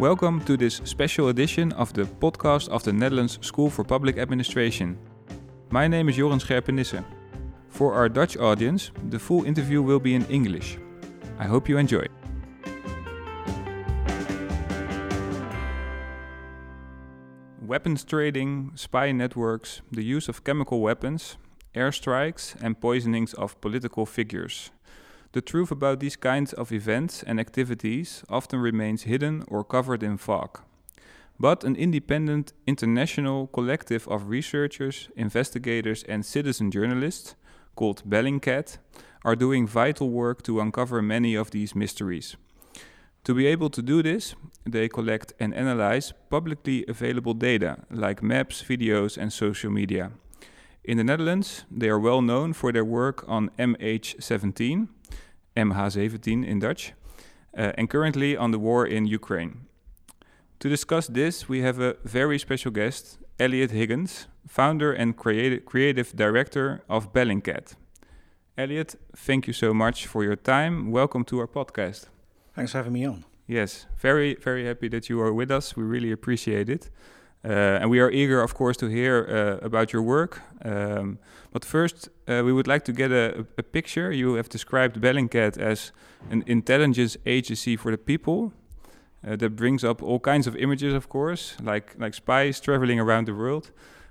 Welcome to this special edition of the podcast of the Netherlands School for Public Administration. My name is Jorren Scherpenisse. For our Dutch audience, the full interview will be in English. I hope you enjoy. Weapons trading, spy networks, the use of chemical weapons, airstrikes, and poisonings of political figures. The truth about these kinds of events and activities often remains hidden or covered in fog. But an independent international collective of researchers, investigators, and citizen journalists, called Bellingcat, are doing vital work to uncover many of these mysteries. To be able to do this, they collect and analyze publicly available data like maps, videos, and social media. In the Netherlands, they are well known for their work on MH17, MH17 in Dutch, uh, and currently on the war in Ukraine. To discuss this, we have a very special guest, Eliot Higgins, founder and creative, creative director of Bellingcat. Eliot, thank you so much for your time. Welcome to our podcast. Thanks for having me on. Yes, very, very happy that you are with us. We really appreciate it. Uh, and we are eager, of course, to hear uh, about your work. Um, but first, uh, we would like to get a, a, picture. You have described Bellingcat as an intelligence agency for the people. Uh, that brings up all kinds of images, of course, like like spies traveling around the world.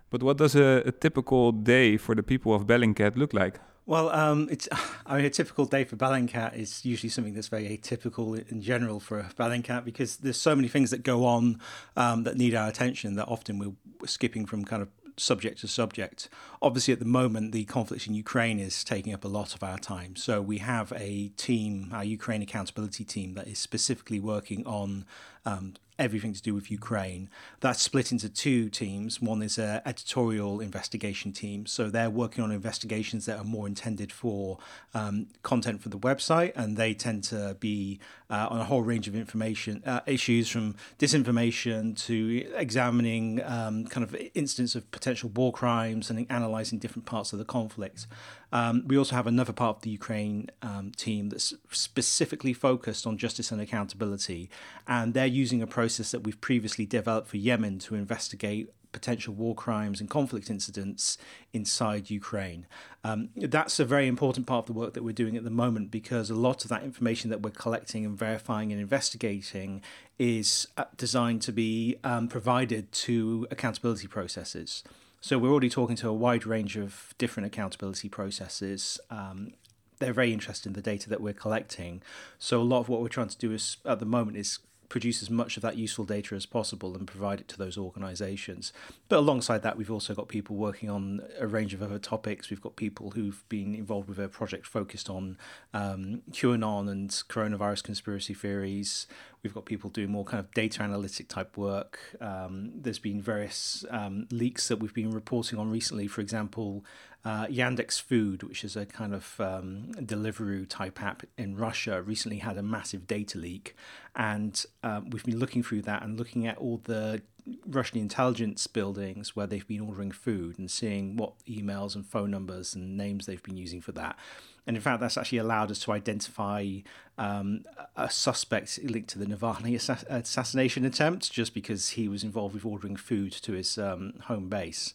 But what does a, a typical day for the people of Bellingcat look like? Well, um, it's I mean a typical day for Bellingcat is usually something that's very atypical in general for a Bellingcat because there's so many things that go on um, that need our attention that often we're skipping from kind of subject to subject. Obviously, at the moment, the conflict in Ukraine is taking up a lot of our time. So we have a team, our Ukraine accountability team, that is specifically working on um, everything to do with Ukraine. That's split into two teams. One is an editorial investigation team. So they're working on investigations that are more intended for um, content for the website, and they tend to be uh, on a whole range of information uh, issues from disinformation to examining um, kind of incidents of potential war crimes and analyzing different parts of the conflict. Um, we also have another part of the Ukraine um, team that's specifically focused on justice and accountability, and they're using a process that we've previously developed for Yemen to investigate potential war crimes and conflict incidents inside Ukraine. Um, that's a very important part of the work that we're doing at the moment because a lot of that information that we're collecting and verifying and investigating is uh, designed to be um, provided to accountability processes. So we're already talking to a wide range of different accountability processes. Um, they're very interested in the data that we're collecting. So a lot of what we're trying to do is at the moment is produce as much of that useful data as possible and provide it to those organizations. But alongside that, we've also got people working on a range of other topics. We've got people who've been involved with a project focused on um, QAnon and coronavirus conspiracy theories. We've got people doing more kind of data analytic type work. Um, there's been various um, leaks that we've been reporting on recently. For example, uh, Yandex Food, which is a kind of um, Deliveroo type app in Russia, recently had a massive data leak, and um, we've been looking through that and looking at all the Russian intelligence buildings where they've been ordering food and seeing what emails and phone numbers and names they've been using for that. And in fact, that's actually allowed us to identify um, a suspect linked to the Navalny assassination attempt just because he was involved with ordering food to his um, home base.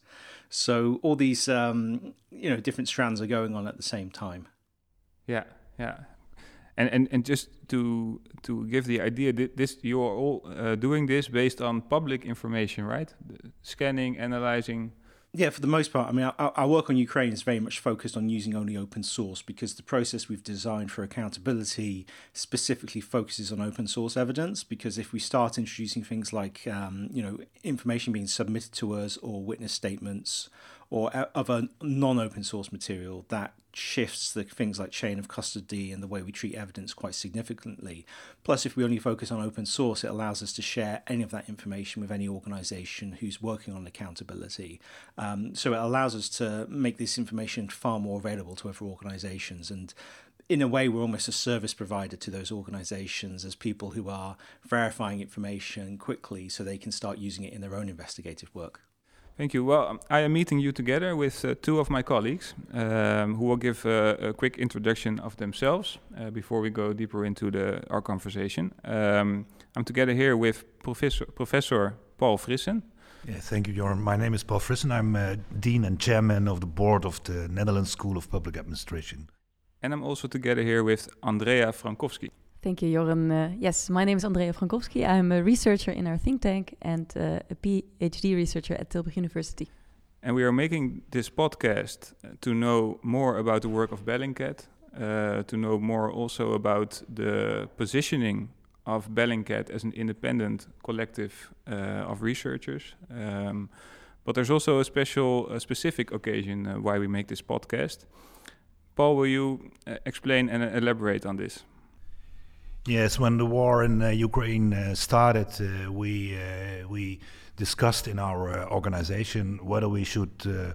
So all these, um, you know, different strands are going on at the same time. Yeah, yeah. And, and, and just to to give the idea, this you are all uh, doing this based on public information, right? The scanning, analyzing yeah, for the most part. I mean, our, our, work on Ukraine is very much focused on using only open source because the process we've designed for accountability specifically focuses on open source evidence. Because if we start introducing things like, um, you know, information being submitted to us or witness statements or other non-open source material that shifts the things like chain of custody and the way we treat evidence quite significantly. Plus, if we only focus on open source, it allows us to share any of that information with any organization who's working on accountability. Um, so it allows us to make this information far more available to other organizations and in a way, we're almost a service provider to those organizations as people who are verifying information quickly so they can start using it in their own investigative work. Thank you. Well, um, I am meeting you together with uh, two of my colleagues um, who will give uh, a quick introduction of themselves uh, before we go deeper into the, our conversation. Um, I'm together here with Professor, Professor Paul Frissen. Yeah, thank you, Jorren. My name is Paul Frissen. I'm uh, Dean and Chairman of the Board of the Netherlands School of Public Administration. And I'm also together here with Andrea Frankowski. Thank you, Jorren. Uh, yes, my name is Andrea Frankowski. I'm a researcher in our think tank and uh, a PhD researcher at Tilburg University. And we are making this podcast to know more about the work of Bellingcat, uh, to know more also about the positioning of Bellingcat as an independent collective uh, of researchers. Um, but there's also a special, a specific occasion uh, why we make this podcast. Paul, will you uh, explain and elaborate on this? Yes, when the war in uh, Ukraine uh, started, uh, we uh, we discussed in our uh, organization whether we should uh,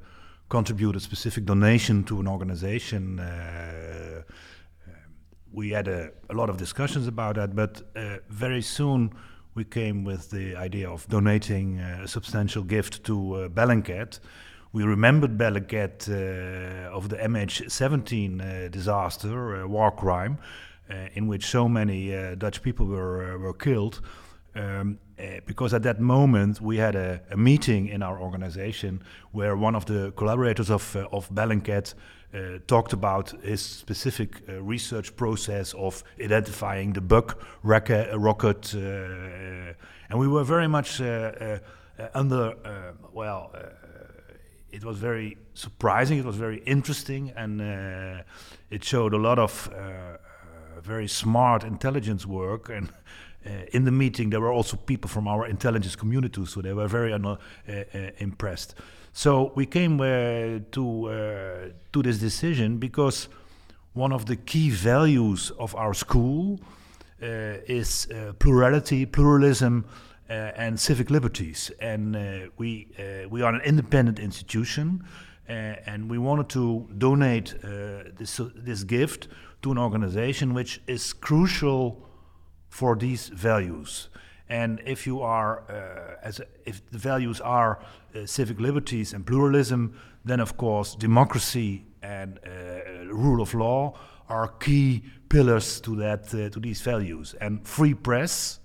contribute a specific donation to an organization. we had a, a, lot of discussions about that, but very soon we came with the idea of donating a substantial gift to uh, Bellingcat. We remembered Bellingcat of the MH17 disaster, war crime. Uh, in which so many uh, Dutch people were uh, were killed. Um, uh, because at that moment we had a, a, meeting in our organization where one of the collaborators of uh, of Bellingcat uh, talked about his specific research process of identifying the Buk rocket, and we were very much under well. it was very surprising. It was very interesting, and it showed a lot of very smart intelligence work and uh, in the meeting there were also people from our intelligence community so they were very uh, uh, impressed. So we came uh, to uh, to this decision because one of the key values of our school uh, is plurality pluralism and civic liberties. And we we are an independent institution and we wanted to donate this this gift to an organization which is crucial for these values. And if you are, uh, as a, if the values are uh, civic liberties and pluralism, then of course democracy and uh, rule of law are key pillars to that uh, to these values. And free press,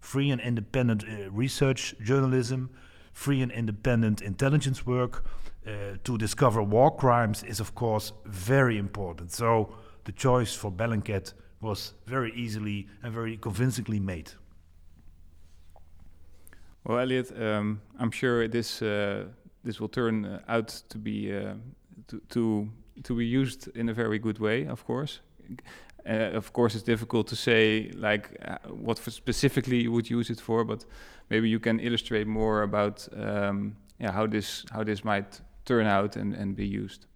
free and independent uh, research journalism, free and independent intelligence work uh, to discover war crimes is of course very important. So the choice for Bellingcat was very easily and very convincingly made. Well, Eliot, um, I'm sure this uh, this will turn uh, out to be uh, to, to to be used in a very good way. Of course, uh, of course, it's difficult to say like uh, what specifically you would use it for, but maybe you can illustrate more about um, yeah how this how this might turn out and, and be used.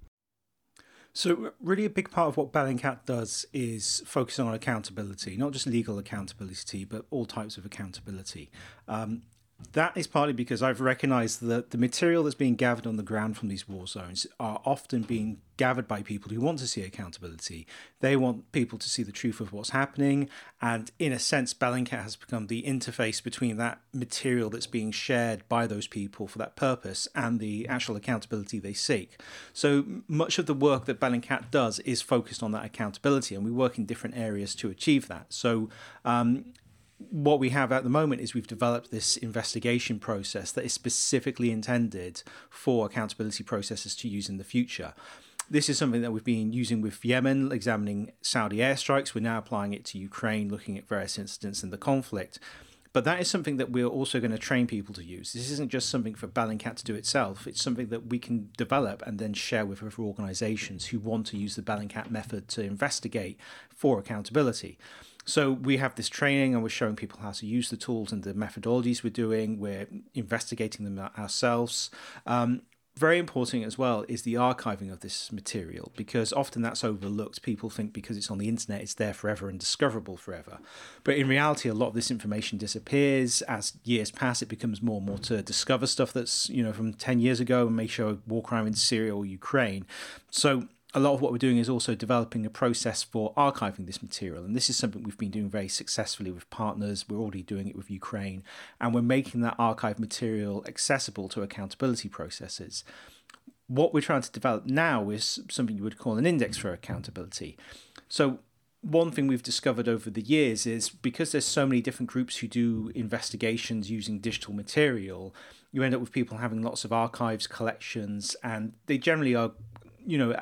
So, really, a big part of what Bellingcat does is focus on accountability, not just legal accountability, but all types of accountability. Um, that is partly because I've recognized that the material that's being gathered on the ground from these war zones are often being gathered by people who want to see accountability. They want people to see the truth of what's happening. And in a sense, Bellingcat has become the interface between that material that's being shared by those people for that purpose and the actual accountability they seek. So much of the work that Bellingcat does is focused on that accountability, and we work in different areas to achieve that. So um, what we have at the moment is we've developed this investigation process that is specifically intended for accountability processes to use in the future. This is something that we've been using with Yemen, examining Saudi airstrikes. We're now applying it to Ukraine, looking at various incidents in the conflict. But that is something that we're also going to train people to use. This isn't just something for Bellingcat to do itself. It's something that we can develop and then share with other organisations who want to use the Bellingcat method to investigate for accountability. So we have this training and we're showing people how to use the tools and the methodologies we're doing. We're investigating them ourselves. Um, very important as well is the archiving of this material because often that's overlooked. People think because it's on the internet, it's there forever and discoverable forever. But in reality, a lot of this information disappears as years pass. It becomes more and more to discover stuff that's you know from ten years ago and may show a war crime in Syria or Ukraine. So a lot of what we're doing is also developing a process for archiving this material. And this is something we've been doing very successfully with partners. We're already doing it with Ukraine. And we're making that archive material accessible to accountability processes. What we're trying to develop now is something you would call an index for accountability. So one thing we've discovered over the years is because there's so many different groups who do investigations using digital material, you end up with people having lots of archives, collections, and they generally are you know,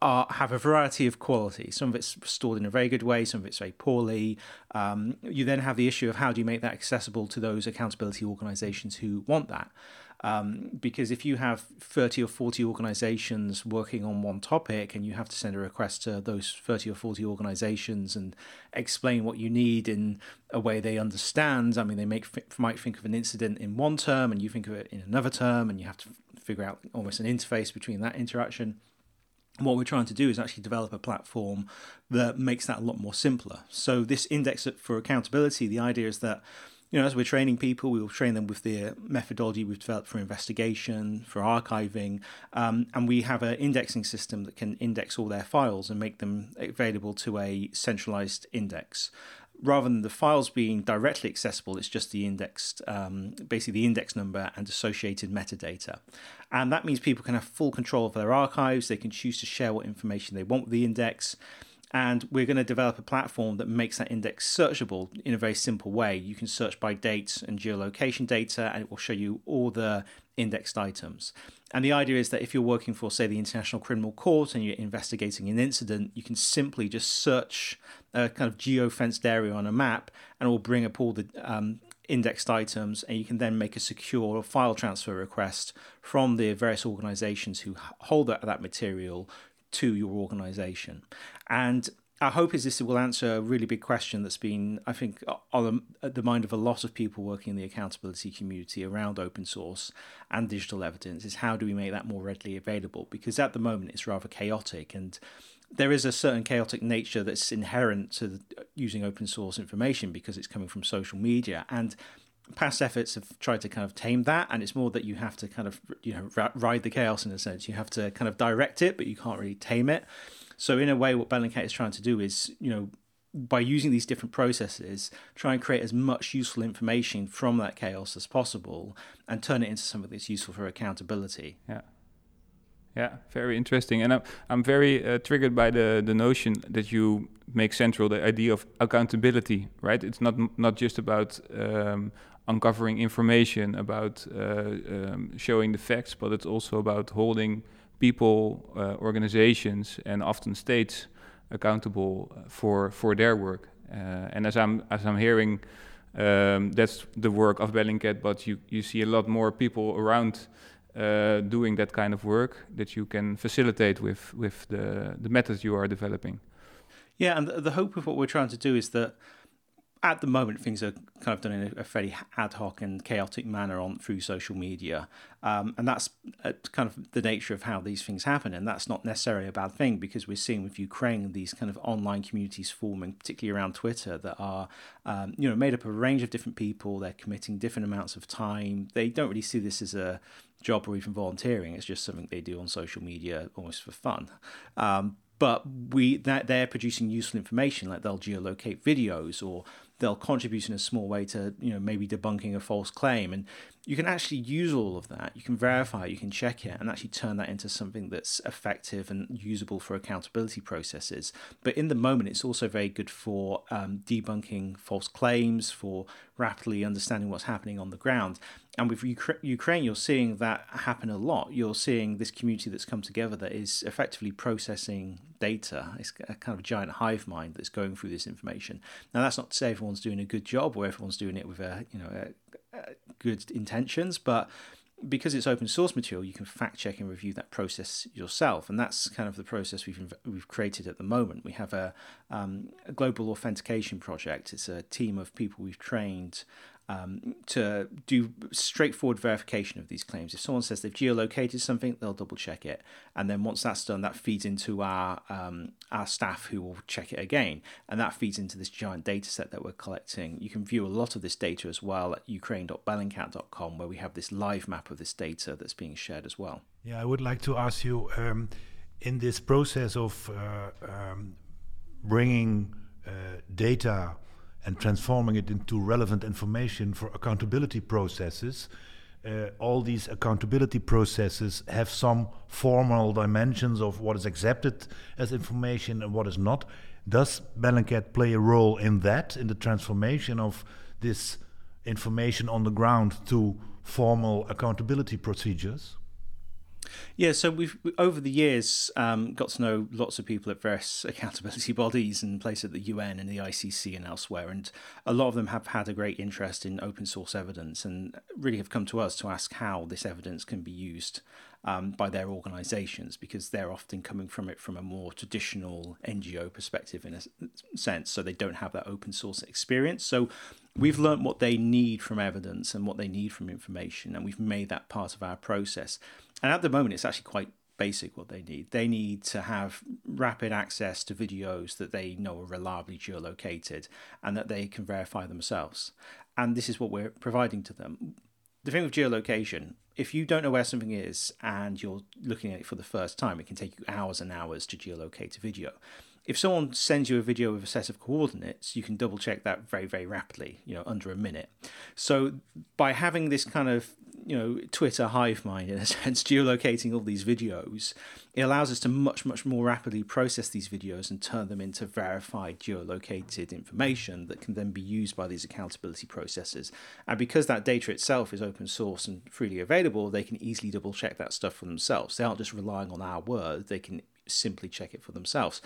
are, have a variety of quality. Some of it's stored in a very good way, some of it's very poorly. Um, you then have the issue of how do you make that accessible to those accountability organisations who want that. Um, because if you have 30 or 40 organizations working on one topic and you have to send a request to those 30 or 40 organizations and explain what you need in a way they understand, I mean, they make, might think of an incident in one term and you think of it in another term, and you have to figure out almost an interface between that interaction what we're trying to do is actually develop a platform that makes that a lot more simpler. So this index for accountability, the idea is that you know, as we're training people, we will train them with the methodology we've developed for investigation, for archiving, um, and we have an indexing system that can index all their files and make them available to a centralized index. Rather than the files being directly accessible, it's just the indexed, um, basically the index number and associated metadata. And that means people can have full control of their archives. They can choose to share what information they want with the index and we're going to develop a platform that makes that index searchable in a very simple way. You can search by dates and geolocation data, and it will show you all the indexed items. And the idea is that if you're working for, say, the International Criminal Court and you're investigating an incident, you can simply just search a kind of geo-fenced area on a map, and it will bring up all the um, indexed items, and you can then make a secure file transfer request from the various organizations who hold that, that material to your organization. And our hope is this will answer a really big question that's been, I think, on the mind of a lot of people working in the accountability community around open source and digital evidence is how do we make that more readily available? Because at the moment it's rather chaotic and there is a certain chaotic nature that's inherent to using open source information because it's coming from social media and past efforts have tried to kind of tame that and it's more that you have to kind of you know ride the chaos in a sense you have to kind of direct it but you can't really tame it so in a way, what Bellingcat is trying to do is, you know, by using these different processes, try and create as much useful information from that chaos as possible, and turn it into something that's useful for accountability. Yeah. Yeah, very interesting, and I'm I'm very uh, triggered by the the notion that you make central the idea of accountability. Right, it's not not just about um, uncovering information, about uh, um, showing the facts, but it's also about holding people, uh, organizations, and often states accountable for for their work. Uh, and as I'm as I'm hearing, um, that's the work of Bellingcat. But you you see a lot more people around uh, doing that kind of work that you can facilitate with with the the methods you are developing. Yeah, and the, hope of what we're trying to do is that at the moment things are kind of done in a, fairly ad hoc and chaotic manner on through social media. Um, and that's uh, kind of the nature of how these things happen. And that's not necessarily a bad thing because we're seeing with ukraine these kind of online communities forming particularly around twitter that are um, you know made up of a range of different people. They're committing different amounts of time. They don't really see this as a job or even volunteering. It's just something they do on social media almost for fun. Um, but we that they're producing useful information like they'll geolocate videos or they'll contribute in a small way to you know maybe debunking a false claim. And you can actually use all of that. You can verify you can check it and actually turn that into something that's effective and usable for accountability processes. But in the moment it's also very good for um, debunking false claims for rapidly understanding what's happening on the ground and with Ukraine, you're seeing that happen a lot. You're seeing this community that's come together that is effectively processing data. It's a kind of giant hive mind that's going through this information. Now, that's not to say everyone's doing a good job or everyone's doing it with a you know a, a good intentions, but because it's open source material, you can fact check and review that process yourself, and that's kind of the process we've we've created at the moment. We have a, um, a global authentication project. It's a team of people we've trained um, to do straightforward verification of these claims. If someone says they've geolocated something, they'll double check it, and then once that's done, that feeds into our um, our staff who will check it again, and that feeds into this giant data set that we're collecting. You can view a lot of this data as well at ukraine.bellingcat.com, where we have this live map of this data that's being shared as well. Yeah, I would like to ask you um, in this process of uh, um, bringing uh, data and transforming it into relevant information for accountability processes. Uh, all these accountability processes have some formal dimensions of what is accepted as information and what is not. Does Bellingcat play a role in that, in the transformation of this information on the ground to formal accountability procedures? Yeah, so we've over the years um, got to know lots of people at various accountability bodies and places at the UN and the ICC and elsewhere, and a lot of them have had a great interest in open source evidence and really have come to us to ask how this evidence can be used um, by their organisations because they're often coming from it from a more traditional NGO perspective in a sense, so they don't have that open source experience. So we've learned what they need from evidence and what they need from information, and we've made that part of our process. And at the moment, it's actually quite basic what they need. They need to have rapid access to videos that they know are reliably geolocated and that they can verify themselves. And this is what we're providing to them. The thing with geolocation, if you don't know where something is and you're looking at it for the first time, it can take you hours and hours to geolocate a video if someone sends you a video with a set of coordinates, you can double check that very, very rapidly, you know, under a minute. So by having this kind of, you know, Twitter hive mind in a sense, geolocating all these videos, it allows us to much, much more rapidly process these videos and turn them into verified geolocated information that can then be used by these accountability processes. And because that data itself is open source and freely available, they can easily double check that stuff for themselves. They aren't just relying on our word, they can simply check it for themselves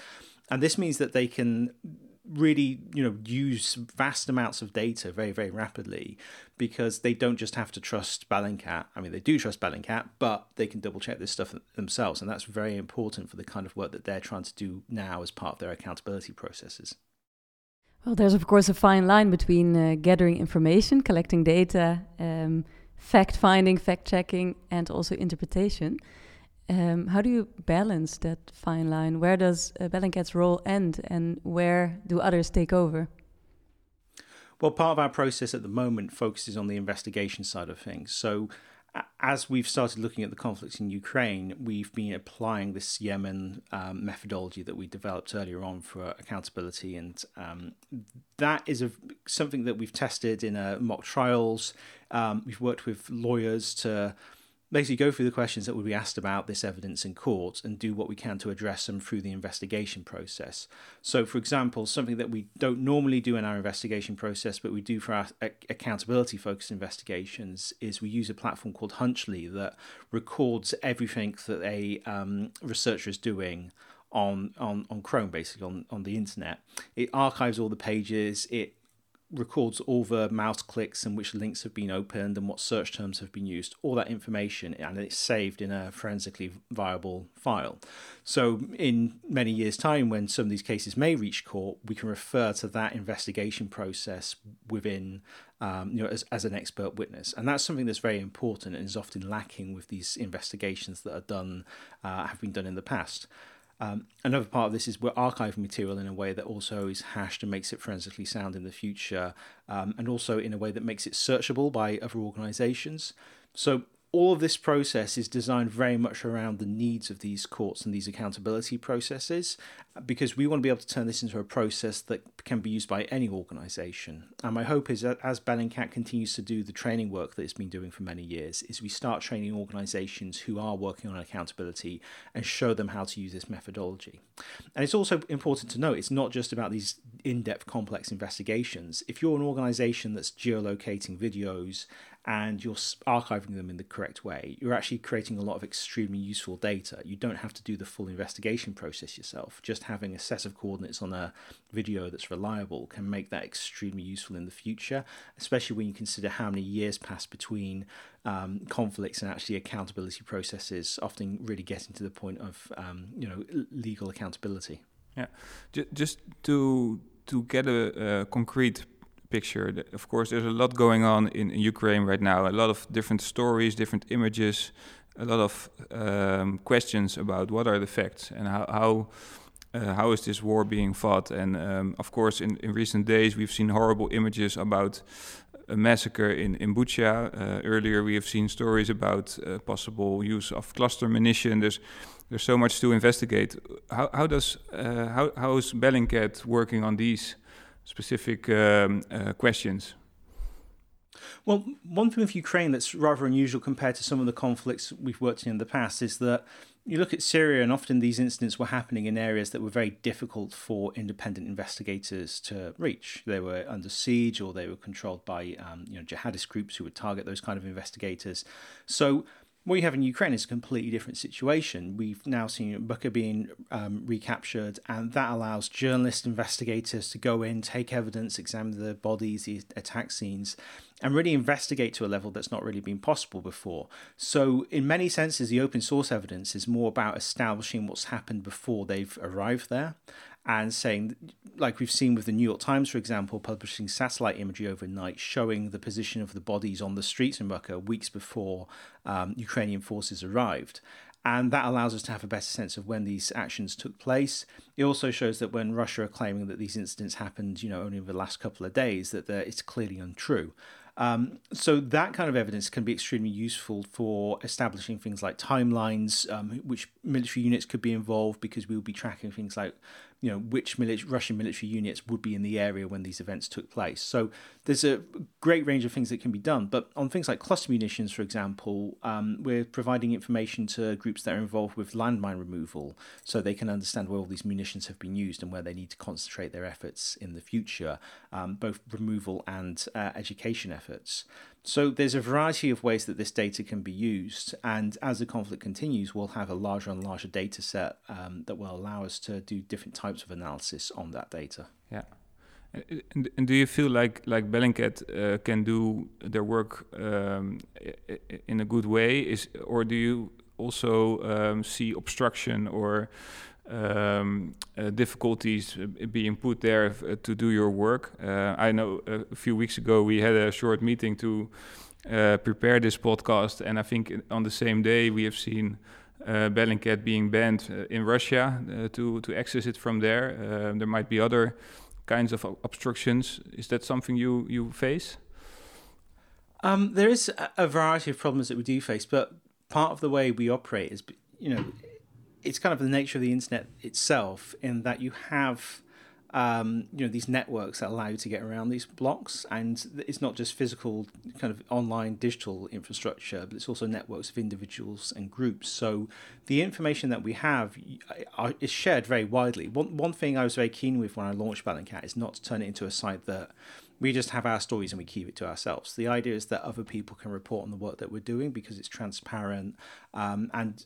and this means that they can really you know use vast amounts of data very very rapidly because they don't just have to trust Bellingcat. I mean they do trust Bellingcat, but they can double check this stuff themselves and that's very important for the kind of work that they're trying to do now as part of their accountability processes. Well, there's of course a fine line between uh, gathering information, collecting data, um, fact finding, fact checking, and also interpretation. Um, how do you balance that fine line? Where does uh, Bellingcat's role end, and where do others take over? Well, part of our process at the moment focuses on the investigation side of things. So, as we've started looking at the conflicts in Ukraine, we've been applying this Yemen um, methodology that we developed earlier on for accountability, and um, that is a, something that we've tested in uh, mock trials. Um, we've worked with lawyers to basically go through the questions that would be asked about this evidence in court and do what we can to address them through the investigation process. So, for example, something that we don't normally do in our investigation process, but we do for our accountability focused investigations, is we use a platform called Hunchly that records everything that a um, researcher is doing on, on, on Chrome, basically on, on the internet. It archives all the pages, it records all the mouse clicks and which links have been opened and what search terms have been used, all that information, and it's saved in a forensically viable file. So, in many years' time, when some of these cases may reach court, we can refer to that investigation process within, um, you know, as, as an expert witness, and that's something that's very important and is often lacking with these investigations that are done, uh, have been done in the past. Um, another part of this is we're archiving material in a way that also is hashed and makes it forensically sound in the future, um, and also in a way that makes it searchable by other organizations. So all of this process is designed very much around the needs of these courts and these accountability processes because we want to be able to turn this into a process that can be used by any organization. And my hope is that as Bellingcat continues to do the training work that it's been doing for many years, is we start training organizations who are working on accountability and show them how to use this methodology. And it's also important to note it's not just about these in-depth complex investigations. If you're an organization that's geolocating videos and you're archiving them in the correct way, you're actually creating a lot of extremely useful data. You don't have to do the full investigation process yourself. Just having a set of coordinates on a video that's reliable can make that extremely useful in the future, especially when you consider how many years pass between um, conflicts and actually accountability processes, often really getting to the point of um, you know legal accountability. Yeah, just to to get a, a concrete picture. Of course, there's a lot going on in, in, Ukraine right now. A lot of different stories, different images, a lot of um, questions about what are the facts and how how, uh, how is this war being fought. And um, of course, in, in recent days, we've seen horrible images about a massacre in in Bucha. Uh, earlier, we have seen stories about uh, possible use of cluster munition. There's there's so much to investigate. How how does uh, how how is Bellingcat working on these? specific um, uh, questions? Well, one thing with Ukraine that's rather unusual compared to some of the conflicts we've worked in in the past is that you look at Syria, and often these incidents were happening in areas that were very difficult for independent investigators to reach. They were under siege, or they were controlled by um, you know jihadist groups who would target those kind of investigators. So what you have in Ukraine is a completely different situation. We've now seen Bucha being um, recaptured, and that allows journalist investigators to go in, take evidence, examine the bodies, the attack scenes, and really investigate to a level that's not really been possible before. So, in many senses, the open source evidence is more about establishing what's happened before they've arrived there and saying, like we've seen with the New York Times, for example, publishing satellite imagery overnight showing the position of the bodies on the streets in Bucha weeks before um, Ukrainian forces arrived. And that allows us to have a better sense of when these actions took place. It also shows that when Russia are claiming that these incidents happened, you know, only over the last couple of days, that it's clearly untrue. Um, so that kind of evidence can be extremely useful for establishing things like timelines, um, which military units could be involved, because we will be tracking things like you know which military, Russian military units would be in the area when these events took place. So there's a great range of things that can be done. But on things like cluster munitions, for example, um, we're providing information to groups that are involved with landmine removal, so they can understand where all these munitions have been used and where they need to concentrate their efforts in the future, um, both removal and uh, education efforts. So there's a variety of ways that this data can be used, and as the conflict continues, we'll have a larger and larger data set um, that will allow us to do different types of analysis on that data. Yeah. And, and do you feel like like Bellingcat uh, can do their work um, in a good way? Is or do you also um, see obstruction or um, uh, difficulties being put there uh, to do your work. Uh, I know a few weeks ago we had a short meeting to uh, prepare this podcast, and I think on the same day we have seen uh, Bellingcat being banned uh, in Russia to to access it from there. there might be other kinds of obstructions. Is that something you you face? Um, there is a variety of problems that we do face, but part of the way we operate is, you know it's kind of the nature of the internet itself in that you have um, you know these networks that allow you to get around these blocks. And it's not just physical kind of online digital infrastructure but it's also networks of individuals and groups. So the information that we have is shared very widely. One, one thing i was very keen with when i launched bellingcat is not to turn it into a site that we just have our stories and we keep it to ourselves. The idea is that other people can report on the work that we're doing because it's transparent um, and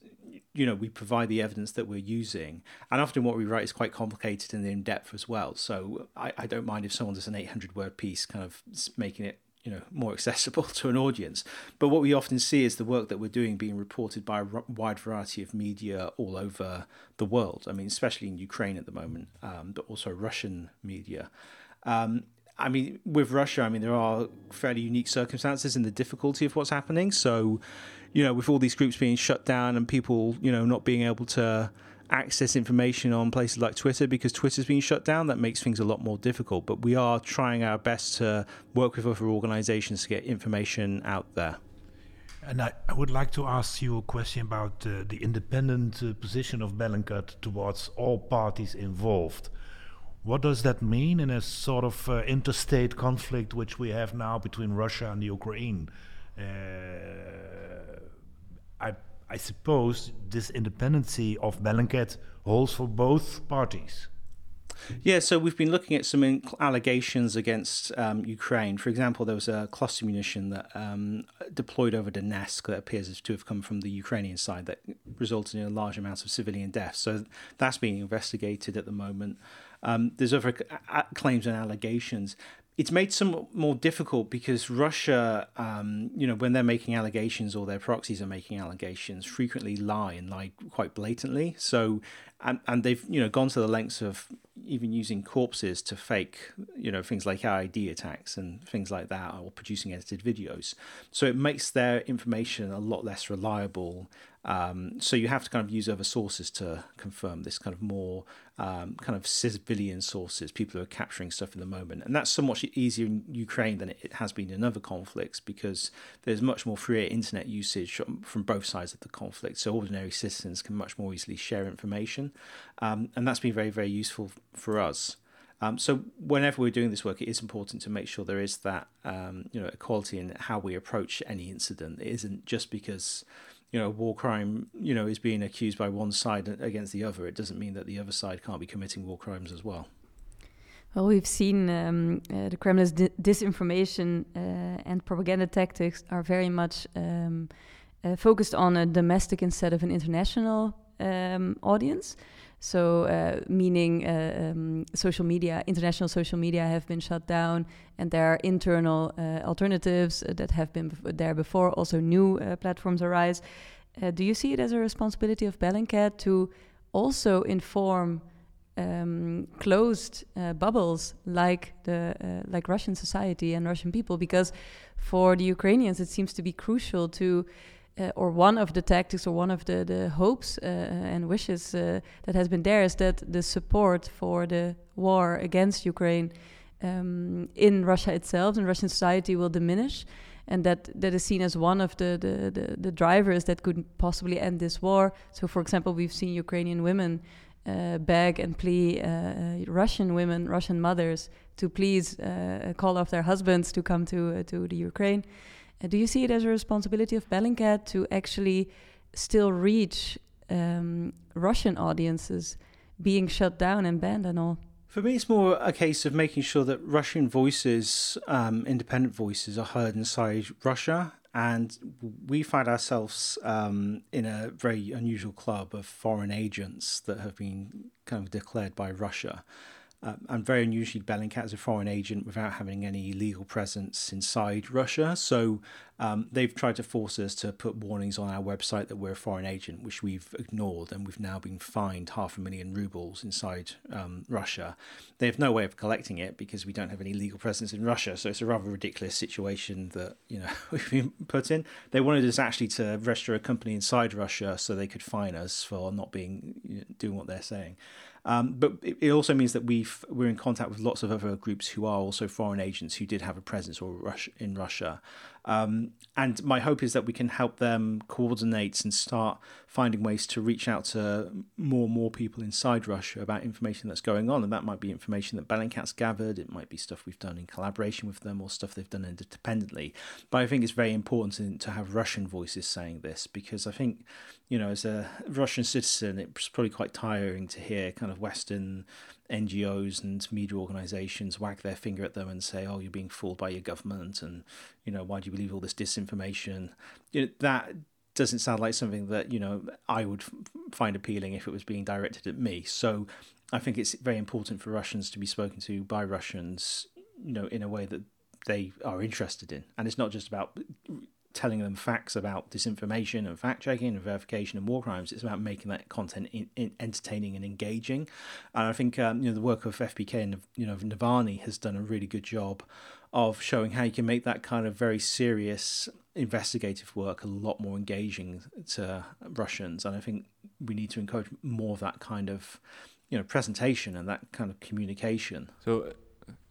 you know we provide the evidence that we're using. And often what we write is quite complicated and in depth as well. So I, I don't mind if someone does an 800 word piece kind of making it you know more accessible to an audience. But what we often see is the work that we're doing being reported by a wide variety of media all over the world. I mean especially in ukraine at the moment um, but also russian media. Um, I mean, with Russia, I mean, there are fairly unique circumstances in the difficulty of what's happening. So, you know, with all these groups being shut down and people, you know, not being able to access information on places like Twitter because Twitter's being shut down, that makes things a lot more difficult. But we are trying our best to work with other organizations to get information out there. And I, I would like to ask you a question about uh, the independent uh, position of Bellingcat towards all parties involved. What does that mean in a sort of uh, interstate conflict which we have now between Russia and the Ukraine? Uh, I, I suppose this independency of Bellingcat holds for both parties. Yeah, so we've been looking at some allegations against um, Ukraine. For example, there was a cluster munition that um, deployed over Donetsk that appears to have come from the Ukrainian side that resulted in a large amount of civilian deaths. So that's being investigated at the moment. Um, there's other claims and allegations. It's made somewhat more difficult because Russia, um, you know, when they're making allegations or their proxies are making allegations, frequently lie and lie quite blatantly. So, and, and they've, you know, gone to the lengths of even using corpses to fake, you know, things like IED attacks and things like that, or producing edited videos. So it makes their information a lot less reliable um, so you have to kind of use other sources to confirm this kind of more um, kind of civilian sources, people who are capturing stuff in the moment. And that's somewhat easier in Ukraine than it has been in other conflicts because there's much more freer internet usage from both sides of the conflict. So ordinary citizens can much more easily share information. Um, and that's been very, very useful for us. Um, so whenever we're doing this work, it is important to make sure there is that um, you know equality in how we approach any incident. It isn't just because you know war crime you know is being accused by one side against the other, it doesn't mean that the other side can't be committing war crimes as well. Well, we've seen um, uh, the Kremlin's di disinformation uh, and propaganda tactics are very much um, uh, focused on a domestic instead of an international um, audience. So, uh, meaning uh, um, social media, international social media have been shut down, and there are internal uh, alternatives that have been there before. Also, new platforms arise. do you see it as a responsibility of Bellingcat to also inform? um, closed uh, bubbles like the uh, like Russian society and Russian people, because for the Ukrainians it seems to be crucial to. Uh, or one of the tactics or one of the, the hopes uh, and wishes uh, that has been there is that the support for the war against Ukraine um, in Russia itself and Russian society will diminish and that that is seen as one of the, the, the, the, drivers that could possibly end this war. So, for example, we've seen Ukrainian women beg and plea Russian women, Russian mothers, to please call off their husbands to come to to the Ukraine. Do you see it as a responsibility of Bellingcat to actually still reach um, Russian audiences being shut down and banned and all? For me, it's more a case of making sure that Russian voices, um, independent voices, are heard inside Russia and we find ourselves um, in a very unusual club of foreign agents that have been kind of declared by Russia. Um, and very unusually, Bellingcat is a foreign agent without having any legal presence inside Russia. So um, they've tried to force us to put warnings on our website that we're a foreign agent, which we've ignored, and we've now been fined half a million rubles inside um, Russia. They have no way of collecting it because we don't have any legal presence in Russia. So it's a rather ridiculous situation that you know we've been put in. They wanted us actually to register a company inside Russia so they could fine us for not being you know, doing what they're saying. Um, but it, also means that we we're in contact with lots of other groups who are also foreign agents who did have a presence or in Russia. Um, and my hope is that we can help them coordinate and start finding ways to reach out to more and more people inside Russia about information that's going on. And that might be information that Bellingcat's gathered, it might be stuff we've done in collaboration with them, or stuff they've done independently. But I think it's very important to have Russian voices saying this because I think, you know, as a Russian citizen, it's probably quite tiring to hear kind of Western NGOs and media organizations wag their finger at them and say, "Oh, you're being fooled by your government," and you know, why do you believe all this disinformation? You know, that doesn't sound like something that you know I would find appealing if it was being directed at me. So, I think it's very important for Russians to be spoken to by Russians, you know, in a way that they are interested in, and it's not just about telling them facts about disinformation and fact checking and verification and war crimes. It's about making that content in, in entertaining and engaging. And I think um, you know the work of FBK and you know Navalny has done a really good job of showing how you can make that kind of very serious investigative work a lot more engaging to Russians. And I think we need to encourage more of that kind of you know presentation and that kind of communication. So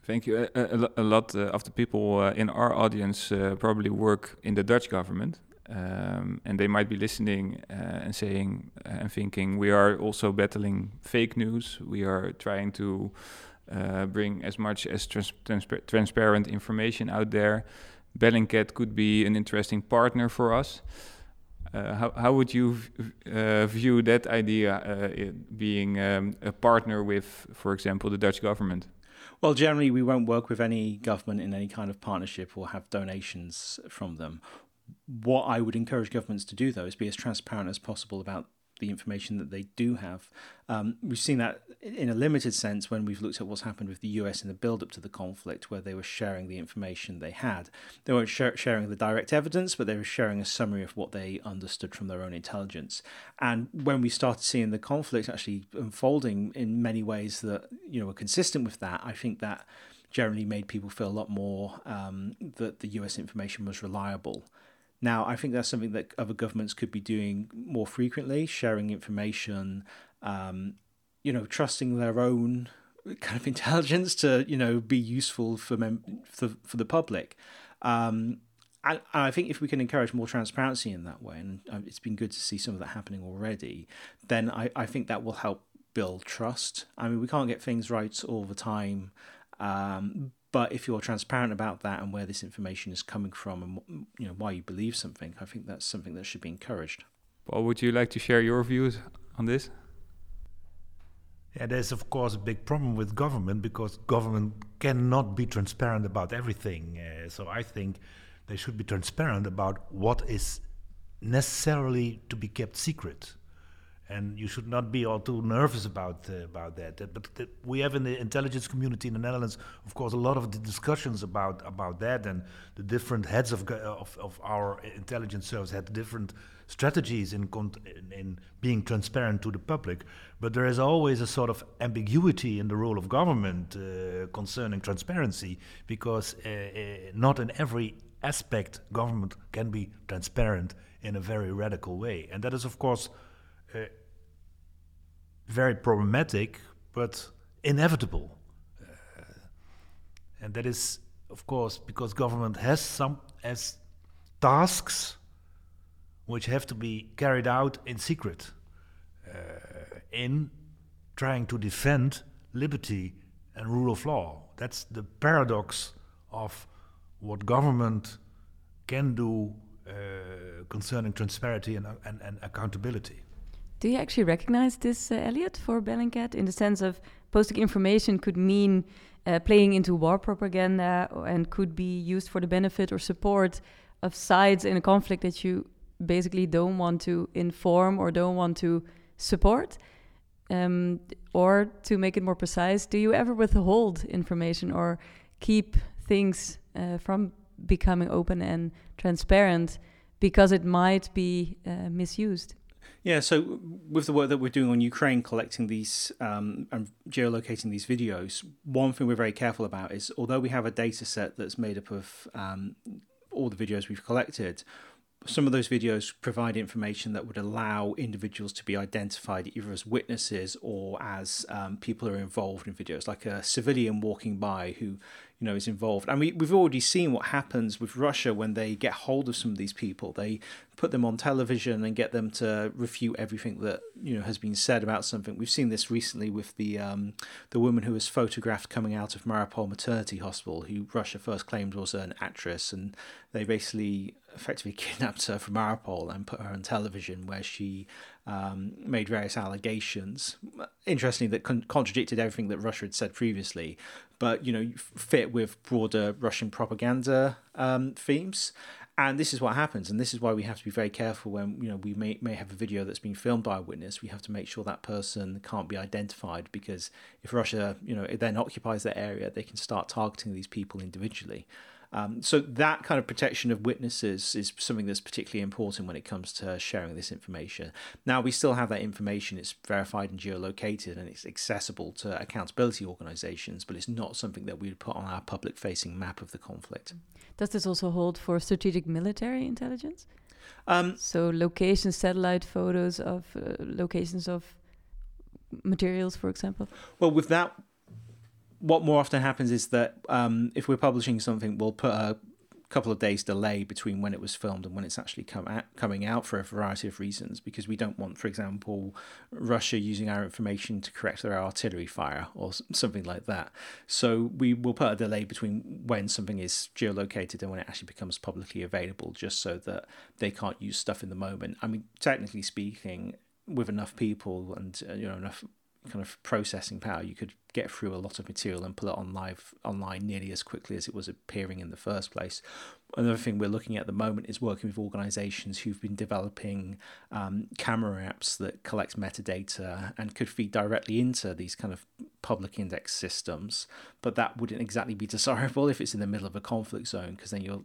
Thank you. A, a, a lot uh, of the people uh, in our audience uh, probably work in the Dutch government, um, and they might be listening uh, and saying uh, and thinking, we are also battling fake news. We are trying to uh, bring as much as trans transpa transparent information out there. Bellingcat could be an interesting partner for us. how, how would you view that idea, being um, a partner with, for example, the Dutch government? Well, generally, we won't work with any government in any kind of partnership or have donations from them. What I would encourage governments to do, though, is be as transparent as possible about the information that they do have. Um, we've seen that in a limited sense when we've looked at what's happened with the US in the build up to the conflict, where they were sharing the information they had. They weren't sh- sharing the direct evidence, but they were sharing a summary of what they understood from their own intelligence. And when we started seeing the conflict actually unfolding in many ways that you know were consistent with that, I think that generally made people feel a lot more um, that the US information was reliable. Now, I think that's something that other governments could be doing more frequently, sharing information, um, you know, trusting their own kind of intelligence to, you know, be useful for mem- for, for the public. Um, and I think if we can encourage more transparency in that way, and uh, it's been good to see some of that happening already, then I, I think that will help build trust. I mean, we can't get things right all the time, um, but if you're transparent about that and where this information is coming from and you know why you believe something, I think that's something that should be encouraged. Paul, would you like to share your views on this? Yeah, there's of course a big problem with government because government cannot be transparent about everything. Uh, so I think they should be transparent about what is necessarily to be kept secret and you should not be all too nervous about uh, about that. Uh, but we have in the intelligence community in the Netherlands, of course, a lot of discussions about about that, and the different heads of of, of our intelligence service had different strategies in, in, in being transparent to the public. But there is always a sort of ambiguity in the role of government uh, concerning transparency, because uh, uh not in every aspect government can be transparent in a very radical way, and that is, of course uh, very problematic, but inevitable. Uh, and that is, of course, because government has some as tasks which have to be carried out in secret uh, in trying to defend liberty and rule of law. That's the paradox of what government can do uh, concerning transparency and, and, and accountability. Do you actually recognize this, uh, Eliot, for Bellingcat, in the sense of posting information could mean uh, playing into war propaganda and could be used for the benefit or support of sides in a conflict that you basically don't want to inform or don't want to support? Um, or to make it more precise, do you ever withhold information or keep things uh, from becoming open and transparent because it might be uh, misused? Yeah, so with the work that we're doing on Ukraine, collecting these um, and geolocating these videos, one thing we're very careful about is although we have a data set that's made up of um, all the videos we've collected, some of those videos provide information that would allow individuals to be identified either as witnesses or as um, people who are involved in videos, like a civilian walking by who you know is involved. And we, we've already seen what happens with Russia when they get hold of some of these people. They put them on television and get them to refute everything that you know has been said about something. We've seen this recently with the um, the woman who was photographed coming out of Mariupol Maternity Hospital, who Russia first claimed was an actress, and they basically effectively kidnapped her from Mariupol and put her on television, where she um, made various allegations. Interestingly, that con- contradicted everything that Russia had said previously, but you know fit with broader Russian propaganda um, themes. And this is what happens, and this is why we have to be very careful when you know we may may have a video that's been filmed by a witness. We have to make sure that person can't be identified because if Russia, you know, then occupies that area, they can start targeting these people individually. Um, so that kind of protection of witnesses is something that's particularly important when it comes to sharing this information. Now we still have that information; it's verified and geolocated, and it's accessible to accountability organisations, but it's not something that we would put on our public-facing map of the conflict. Does this also hold for strategic military intelligence? Um, so location satellite photos of uh, locations of materials, for example. Well, with that what more often happens is that um, if we're publishing something, we'll put a couple of days delay between when it was filmed and when it's actually come out, coming out for a variety of reasons because we don't want for example Russia using our information to correct their artillery fire or something like that. So we will put a delay between when something is geolocated and when it actually becomes publicly available just so that they can't use stuff in the moment. I mean technically speaking with enough people and uh, you know enough kind of processing power, you could get through a lot of material and pull it on live online nearly as quickly as it was appearing in the first place. Another thing we're looking at at the moment is working with organizations who've been developing um, camera apps that collect metadata and could feed directly into these kind of public index systems. But that wouldn't exactly be desirable if it's in the middle of a conflict zone because then you're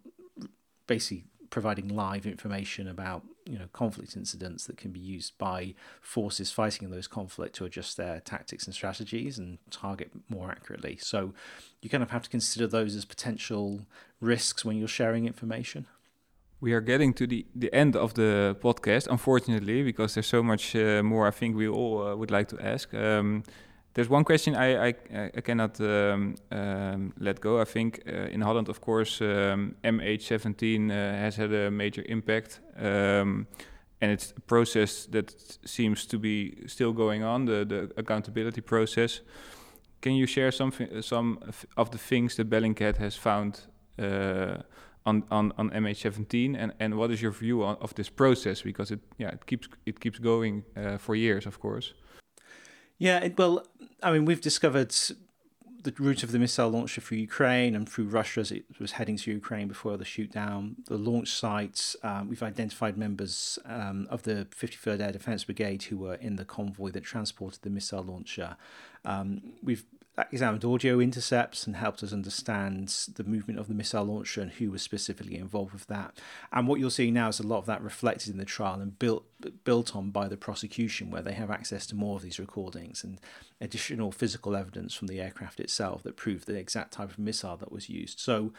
basically providing live information about you know conflict incidents that can be used by forces fighting in those conflicts to adjust their tactics and strategies and target more accurately. So you kind of have to consider those as potential risks when you're sharing information. We are getting to the, the end of the podcast, unfortunately, because there's so much uh, more I think we all uh, would like to ask. Um, there's one question I I, I cannot um, um, let go. I think uh, in Holland, of course, um, MH17 uh, has had a major impact, um, and it's a process that seems to be still going on. The the accountability process. Can you share something, some of the things that Bellingcat has found uh, on on, on MH17 and, and what is your view on, of this process because it yeah it keeps it keeps going uh, for years of course yeah it, well I mean we've discovered the route of the missile launcher through Ukraine and through Russia as it was heading to Ukraine before the shoot down. The launch sites, um, we've identified members um, of the 53rd Air Defence Brigade who were in the convoy that transported the missile launcher. Um, we've examined audio intercepts and helped us understand the movement of the missile launcher and who was specifically involved with that. And what you're seeing now is a lot of that reflected in the trial and built built on by the prosecution, where they have access to more of these recordings and additional physical evidence from the aircraft itself that proved the exact type of missile that was used. So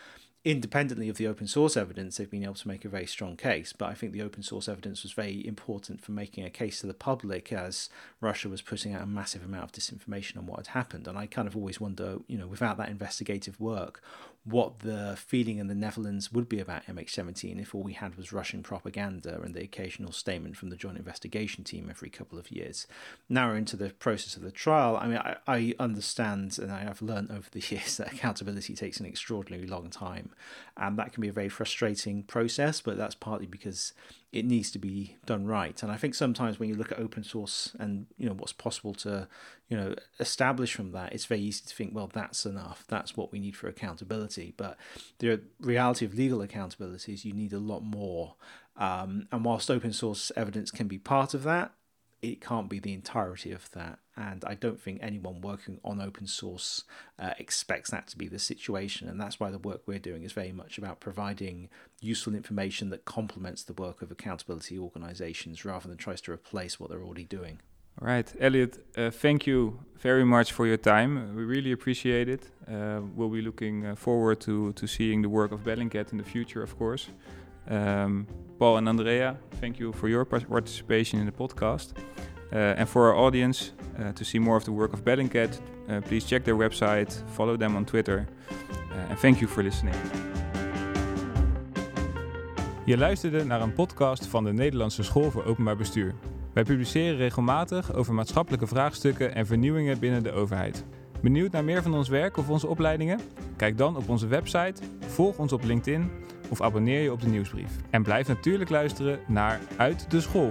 independently of the open source evidence, they've been able to make a very strong case. But I think the open source evidence was very important for making a case to the public as Russia was putting out a massive amount of disinformation on what had happened. And I kind of always wonder, you know, without that investigative work, what the feeling in the Netherlands would be about MH17 if all we had was Russian propaganda and the occasional statement from the Joint Investigation Team every couple of years. Now we're into the process of the trial. I mean, I, I understand and I have learned over the years that accountability takes an extraordinarily long time. And that can be a very frustrating process, but that's partly because it needs to be done right. And I think sometimes when you look at open source and you know what's possible to you know establish from that, it's very easy to think, well, that's enough. That's what we need for accountability. But the reality of legal accountability is you need a lot more. Um, and whilst open source evidence can be part of that, it can't be the entirety of that. And I don't think anyone working on open source uh, expects that to be the situation. And that's why the work we're doing is very much about providing useful information that complements the work of accountability organizations rather than tries to replace what they're already doing. All right, Eliot, uh, thank you very much for your time. We really appreciate it. Uh, we'll be looking uh, forward to, to seeing the work of Bellingcat in the future, of course. Um, Paul and Andrea, thank you for your participation in the podcast. Uh, and for our audience, uh, to see more of the work of Bellingcat, uh, please check their website, follow them on Twitter. and thank you for listening. Je luisterde naar een podcast van de Nederlandse School voor Openbaar Bestuur. Wij publiceren regelmatig over maatschappelijke vraagstukken en vernieuwingen binnen de overheid. Benieuwd naar meer van ons werk of onze opleidingen? Kijk dan op onze website, volg ons op LinkedIn of abonneer je op de nieuwsbrief. En blijf natuurlijk luisteren naar Uit de School.